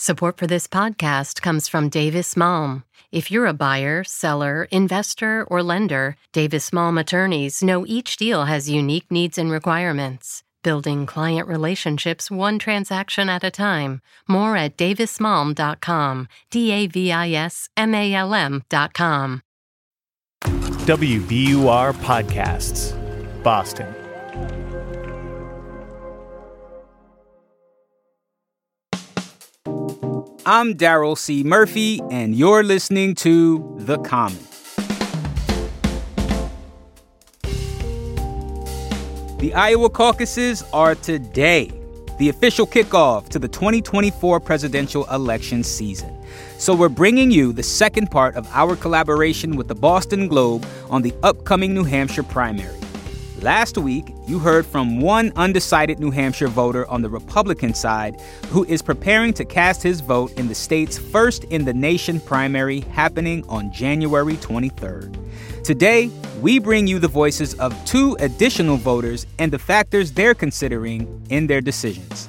Support for this podcast comes from Davis Malm. If you're a buyer, seller, investor, or lender, Davis Malm attorneys know each deal has unique needs and requirements. Building client relationships one transaction at a time. More at davismalm.com. D A V I S M A L M.com. WBUR Podcasts, Boston. I'm Darryl C. Murphy, and you're listening to The Common. The Iowa caucuses are today, the official kickoff to the 2024 presidential election season. So, we're bringing you the second part of our collaboration with the Boston Globe on the upcoming New Hampshire primary. Last week, you heard from one undecided New Hampshire voter on the Republican side who is preparing to cast his vote in the state's first in the nation primary happening on January 23rd. Today, we bring you the voices of two additional voters and the factors they're considering in their decisions.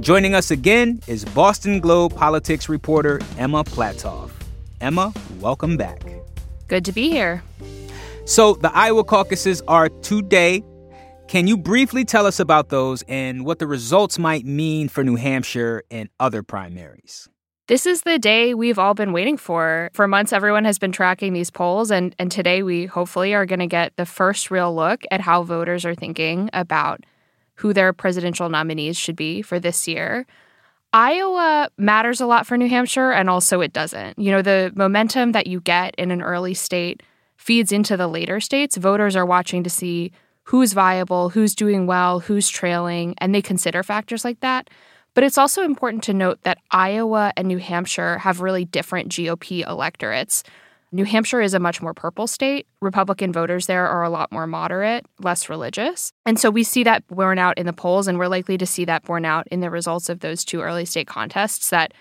Joining us again is Boston Globe politics reporter Emma Platoff. Emma, welcome back. Good to be here. So, the Iowa caucuses are today. Can you briefly tell us about those and what the results might mean for New Hampshire and other primaries? This is the day we've all been waiting for. For months, everyone has been tracking these polls, and, and today we hopefully are going to get the first real look at how voters are thinking about who their presidential nominees should be for this year. Iowa matters a lot for New Hampshire, and also it doesn't. You know, the momentum that you get in an early state feeds into the later states. Voters are watching to see who's viable, who's doing well, who's trailing, and they consider factors like that. But it's also important to note that Iowa and New Hampshire have really different GOP electorates. New Hampshire is a much more purple state. Republican voters there are a lot more moderate, less religious. And so we see that borne out in the polls, and we're likely to see that borne out in the results of those two early state contests that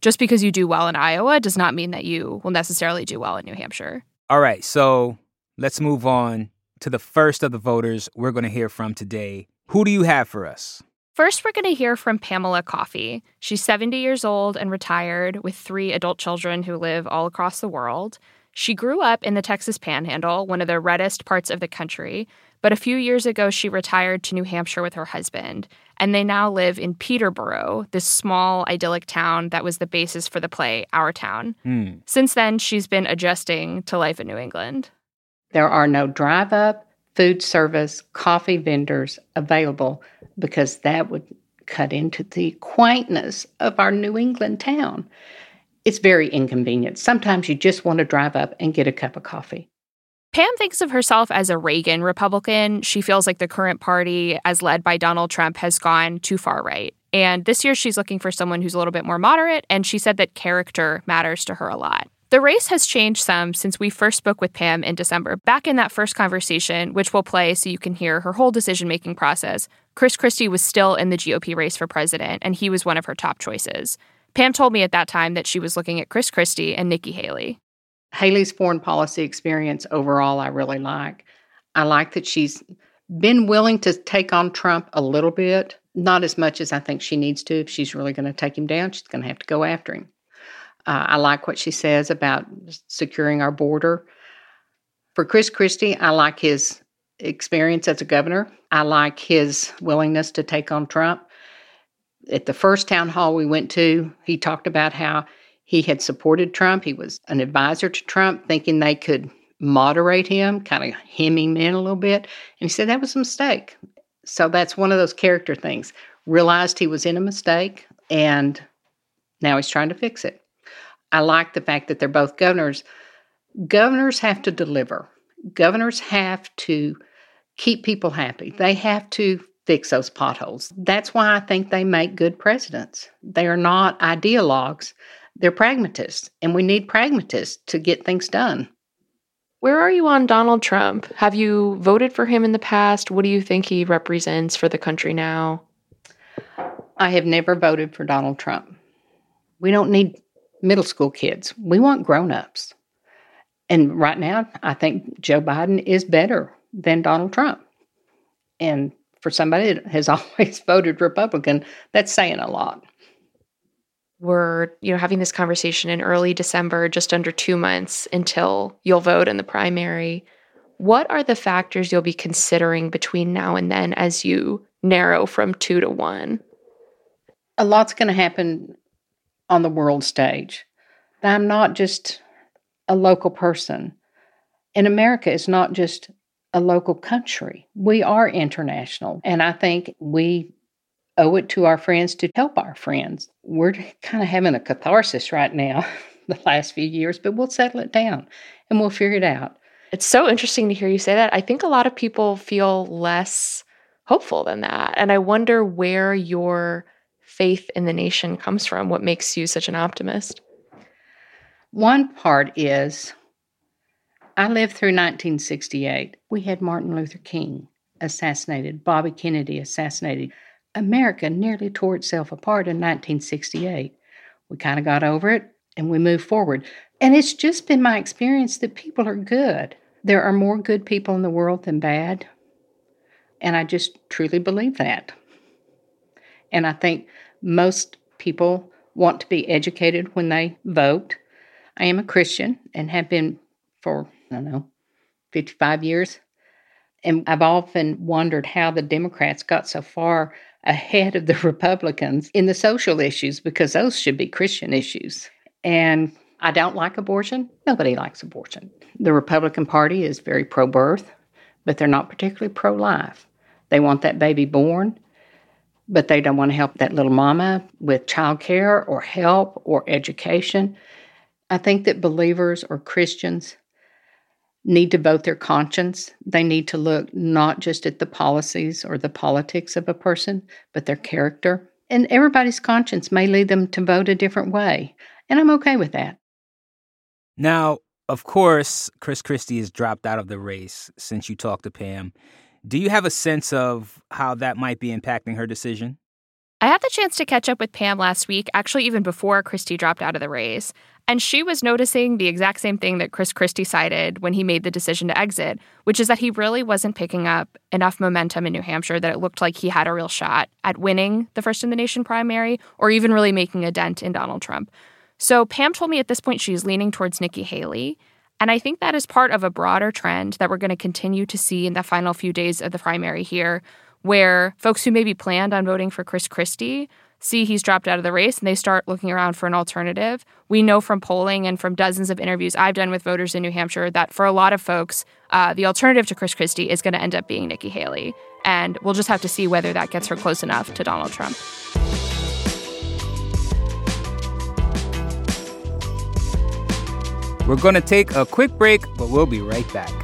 just because you do well in Iowa does not mean that you will necessarily do well in New Hampshire. All right, so let's move on to the first of the voters we're going to hear from today. Who do you have for us? First, we're going to hear from Pamela Coffey. She's 70 years old and retired with three adult children who live all across the world. She grew up in the Texas Panhandle, one of the reddest parts of the country, but a few years ago she retired to New Hampshire with her husband, and they now live in Peterborough, this small idyllic town that was the basis for the play Our Town. Hmm. Since then, she's been adjusting to life in New England. There are no drive up, food service, coffee vendors available because that would cut into the quaintness of our New England town. It's very inconvenient. Sometimes you just want to drive up and get a cup of coffee. Pam thinks of herself as a Reagan Republican. She feels like the current party, as led by Donald Trump, has gone too far right. And this year she's looking for someone who's a little bit more moderate, and she said that character matters to her a lot. The race has changed some since we first spoke with Pam in December. Back in that first conversation, which we'll play so you can hear her whole decision making process, Chris Christie was still in the GOP race for president, and he was one of her top choices. Pam told me at that time that she was looking at Chris Christie and Nikki Haley. Haley's foreign policy experience overall, I really like. I like that she's been willing to take on Trump a little bit, not as much as I think she needs to. If she's really going to take him down, she's going to have to go after him. Uh, I like what she says about securing our border. For Chris Christie, I like his experience as a governor. I like his willingness to take on Trump. At the first town hall we went to, he talked about how he had supported Trump. He was an advisor to Trump, thinking they could moderate him, kind of hem him in a little bit. And he said that was a mistake. So that's one of those character things. Realized he was in a mistake, and now he's trying to fix it. I like the fact that they're both governors. Governors have to deliver, governors have to keep people happy, they have to fix those potholes. That's why I think they make good presidents. They are not ideologues they're pragmatists, and we need pragmatists to get things done. Where are you on Donald Trump? Have you voted for him in the past? What do you think he represents for the country now? I have never voted for Donald Trump. We don't need middle school kids, we want grown ups. And right now, I think Joe Biden is better than Donald Trump. And for somebody that has always voted Republican, that's saying a lot. we're, you know, having this conversation in early December, just under 2 months until you'll vote in the primary. What are the factors you'll be considering between now and then as you narrow from 2 to 1? A lot's going to happen on the world stage. I'm not just a local person. And America is not just a local country. We are international. And I think we owe it to our friends to help our friends. We're kind of having a catharsis right now, the last few years, but we'll settle it down and we'll figure it out. It's so interesting to hear you say that. I think a lot of people feel less hopeful than that. And I wonder where your faith in the nation comes from. What makes you such an optimist? One part is I lived through 1968. We had Martin Luther King assassinated, Bobby Kennedy assassinated. America nearly tore itself apart in 1968. We kind of got over it and we moved forward. And it's just been my experience that people are good. There are more good people in the world than bad. And I just truly believe that. And I think most people want to be educated when they vote. I am a Christian and have been for, I don't know, 55 years. And I've often wondered how the Democrats got so far ahead of the Republicans in the social issues because those should be Christian issues. And I don't like abortion. Nobody likes abortion. The Republican Party is very pro birth, but they're not particularly pro life. They want that baby born, but they don't want to help that little mama with child care or help or education. I think that believers or Christians need to vote their conscience. They need to look not just at the policies or the politics of a person, but their character. And everybody's conscience may lead them to vote a different way. And I'm okay with that. Now, of course, Chris Christie has dropped out of the race since you talked to Pam. Do you have a sense of how that might be impacting her decision? I had the chance to catch up with Pam last week, actually, even before Christie dropped out of the race. And she was noticing the exact same thing that Chris Christie cited when he made the decision to exit, which is that he really wasn't picking up enough momentum in New Hampshire that it looked like he had a real shot at winning the First in the Nation primary or even really making a dent in Donald Trump. So Pam told me at this point she's leaning towards Nikki Haley. And I think that is part of a broader trend that we're going to continue to see in the final few days of the primary here, where folks who maybe planned on voting for Chris Christie see he's dropped out of the race and they start looking around for an alternative. We know from polling and from dozens of interviews I've done with voters in New Hampshire that for a lot of folks, uh, the alternative to Chris Christie is going to end up being Nikki Haley. And we'll just have to see whether that gets her close enough to Donald Trump. We're going to take a quick break, but we'll be right back.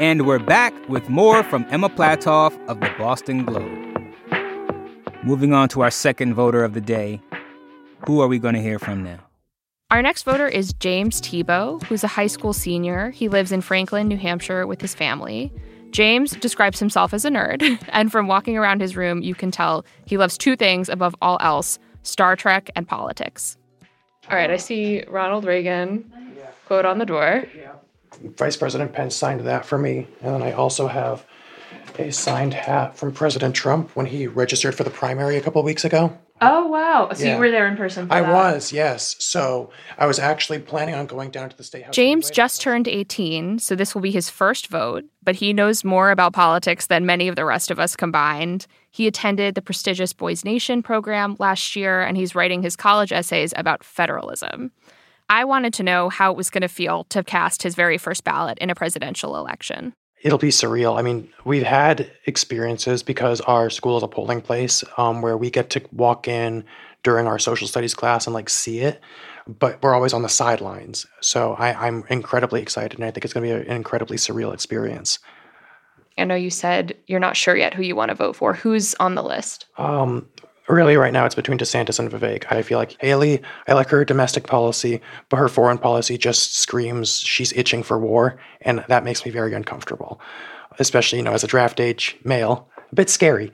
And we're back with more from Emma Platoff of the Boston Globe. Moving on to our second voter of the day. Who are we going to hear from now? Our next voter is James Tebow, who's a high school senior. He lives in Franklin, New Hampshire with his family. James describes himself as a nerd, and from walking around his room, you can tell he loves two things above all else Star Trek and politics. All right, I see Ronald Reagan quote on the door. Vice President Pence signed that for me. And then I also have a signed hat from President Trump when he registered for the primary a couple of weeks ago. Oh, wow. So Yeah. you were there in person for I that. was, yes. So I was actually planning on going down to the State House. James just turned 18, so this will be his first vote, but he knows more about politics than many of the rest of us combined. He attended the prestigious Boys Nation program last year, and he's writing his college essays about federalism. I wanted to know how it was going to feel to cast his very first ballot in a presidential election. It'll be surreal. I mean, we've had experiences because our school is a polling place um, where we get to walk in during our social studies class and like see it, but we're always on the sidelines. So I, I'm incredibly excited, and I think it's going to be an incredibly surreal experience. I know you said you're not sure yet who you want to vote for. Who's on the list? Um, really, right now it's between DeSantis and Vivek. I feel like Haley, I like her domestic policy, but her foreign policy just screams she's itching for war, and that makes me very uncomfortable. Especially, you know, as a draft age male, a bit scary.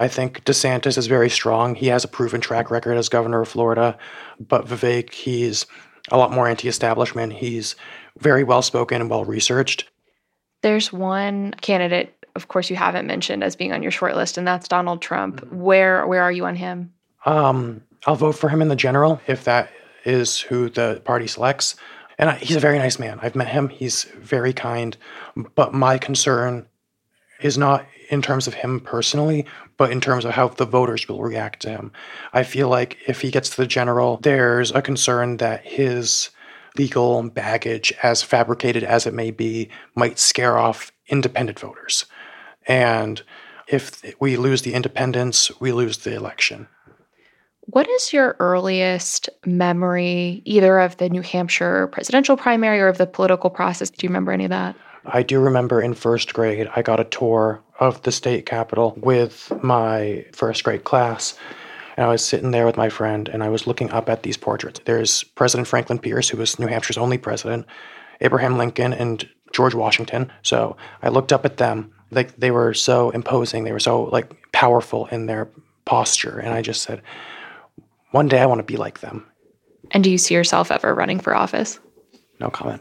I think DeSantis is very strong. He has a proven track record as governor of Florida, but Vivek, he's a lot more anti-establishment. He's very well spoken and well researched. There's one candidate, of course, you haven't mentioned as being on your short list, and that's Donald Trump. Where where are you on him? Um, I'll vote for him in the general if that is who the party selects. And I, he's a very nice man. I've met him. He's very kind. But my concern is not in terms of him personally, but in terms of how the voters will react to him. I feel like if he gets to the general, there's a concern that his legal baggage, as fabricated as it may be, might scare off independent voters. And if we lose the independents, we lose the election. What is your earliest memory, either of the New Hampshire presidential primary or of the political process? Do you remember any of that? I do remember in first grade, I got a tour of the state capitol with my first grade class. And I was sitting there with my friend and I was looking up at these portraits. There's President Franklin Pierce, who was New Hampshire's only president, Abraham Lincoln, and George Washington. So I looked up at them. Like they were so imposing, they were so like powerful in their posture. And I just said, one day I want to be like them. And do you see yourself ever running for office? No comment.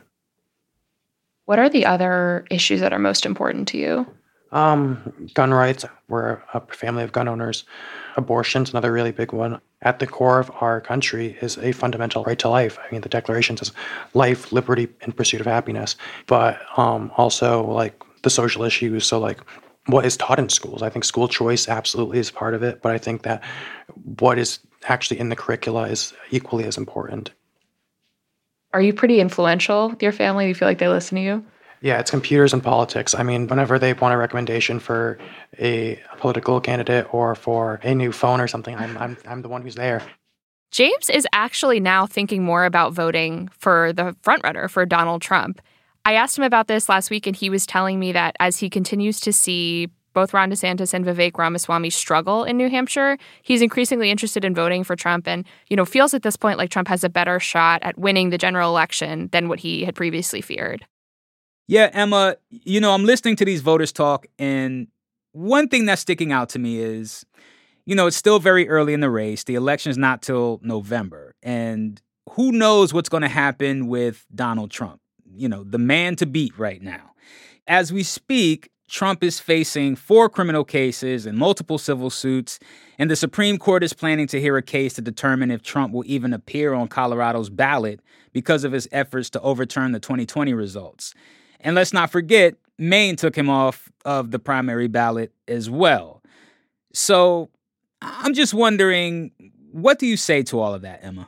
What are the other issues that are most important to you? Um, gun rights. We're a family of gun owners. Abortion's another really big one. At the core of our country is a fundamental right to life. I mean, the Declaration says life, liberty, and pursuit of happiness. But um, also like the social issues. So like what is taught in schools. I think school choice absolutely is part of it, but I think that what is actually in the curricula is equally as important. Are you pretty influential with your family? Do you feel like they listen to you? Yeah, it's computers and politics. I mean, whenever they want a recommendation for a political candidate or for a new phone or something, I'm I'm I'm the one who's there. James is actually now thinking more about voting for the frontrunner for Donald Trump. I asked him about this last week, and he was telling me that as he continues to see both Ron DeSantis and Vivek Ramaswamy struggle in New Hampshire, he's increasingly interested in voting for Trump and, you know, feels at this point like Trump has a better shot at winning the general election than what he had previously feared. Yeah, Emma, you know, I'm listening to these voters talk, and one thing that's sticking out to me is, you know, it's still very early in the race. The election's not till November. And who knows what's going to happen with Donald Trump, you know, the man to beat right now. As we speak, Trump is facing four criminal cases and multiple civil suits, and the Supreme Court is planning to hear a case to determine if Trump will even appear on Colorado's ballot because of his efforts to overturn the 2020 results. And let's not forget, Maine took him off of the primary ballot as well. So I'm just wondering, what do you say to all of that, Emma?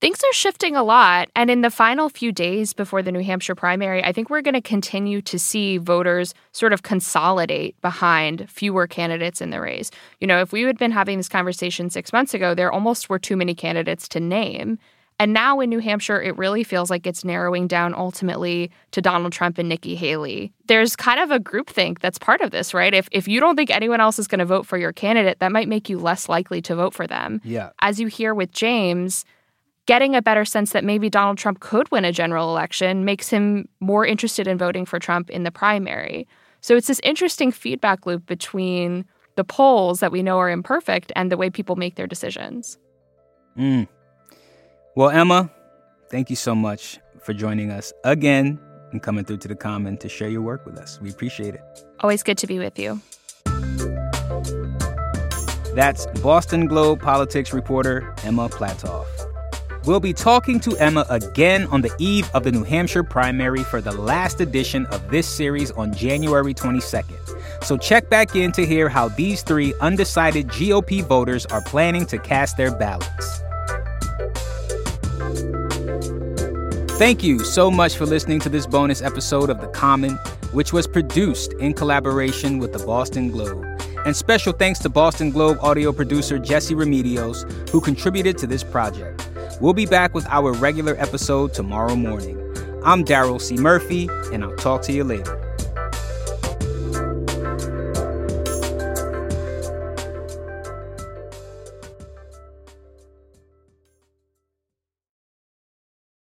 Things are shifting a lot. And in the final few days before the New Hampshire primary, I think we're going to continue to see voters sort of consolidate behind fewer candidates in the race. You know, if we had been having this conversation six months ago, there almost were too many candidates to name. And now in New Hampshire, it really feels like it's narrowing down ultimately to Donald Trump and Nikki Haley. There's kind of a groupthink that's part of this, right? If, if you don't think anyone else is going to vote for your candidate, that might make you less likely to vote for them. Yeah. As you hear with James, getting a better sense that maybe Donald Trump could win a general election makes him more interested in voting for Trump in the primary. So it's this interesting feedback loop between the polls that we know are imperfect and the way people make their decisions. Mm. Well, Emma, thank you so much for joining us again and coming through to the Common to share your work with us. We appreciate it. Always good to be with you. That's Boston Globe politics reporter Emma Platoff. We'll be talking to Emma again on the eve of the New Hampshire primary for the last edition of this series on January 22nd. So check back in to hear how these three undecided GOP voters are planning to cast their ballots. Thank you so much for listening to this bonus episode of The Common, which was produced in collaboration with the Boston Globe. And special thanks to Boston Globe audio producer Jesse Remedios, who contributed to this project. We'll be back with our regular episode tomorrow morning. I'm Darryl C. Murphy, and I'll talk to you later.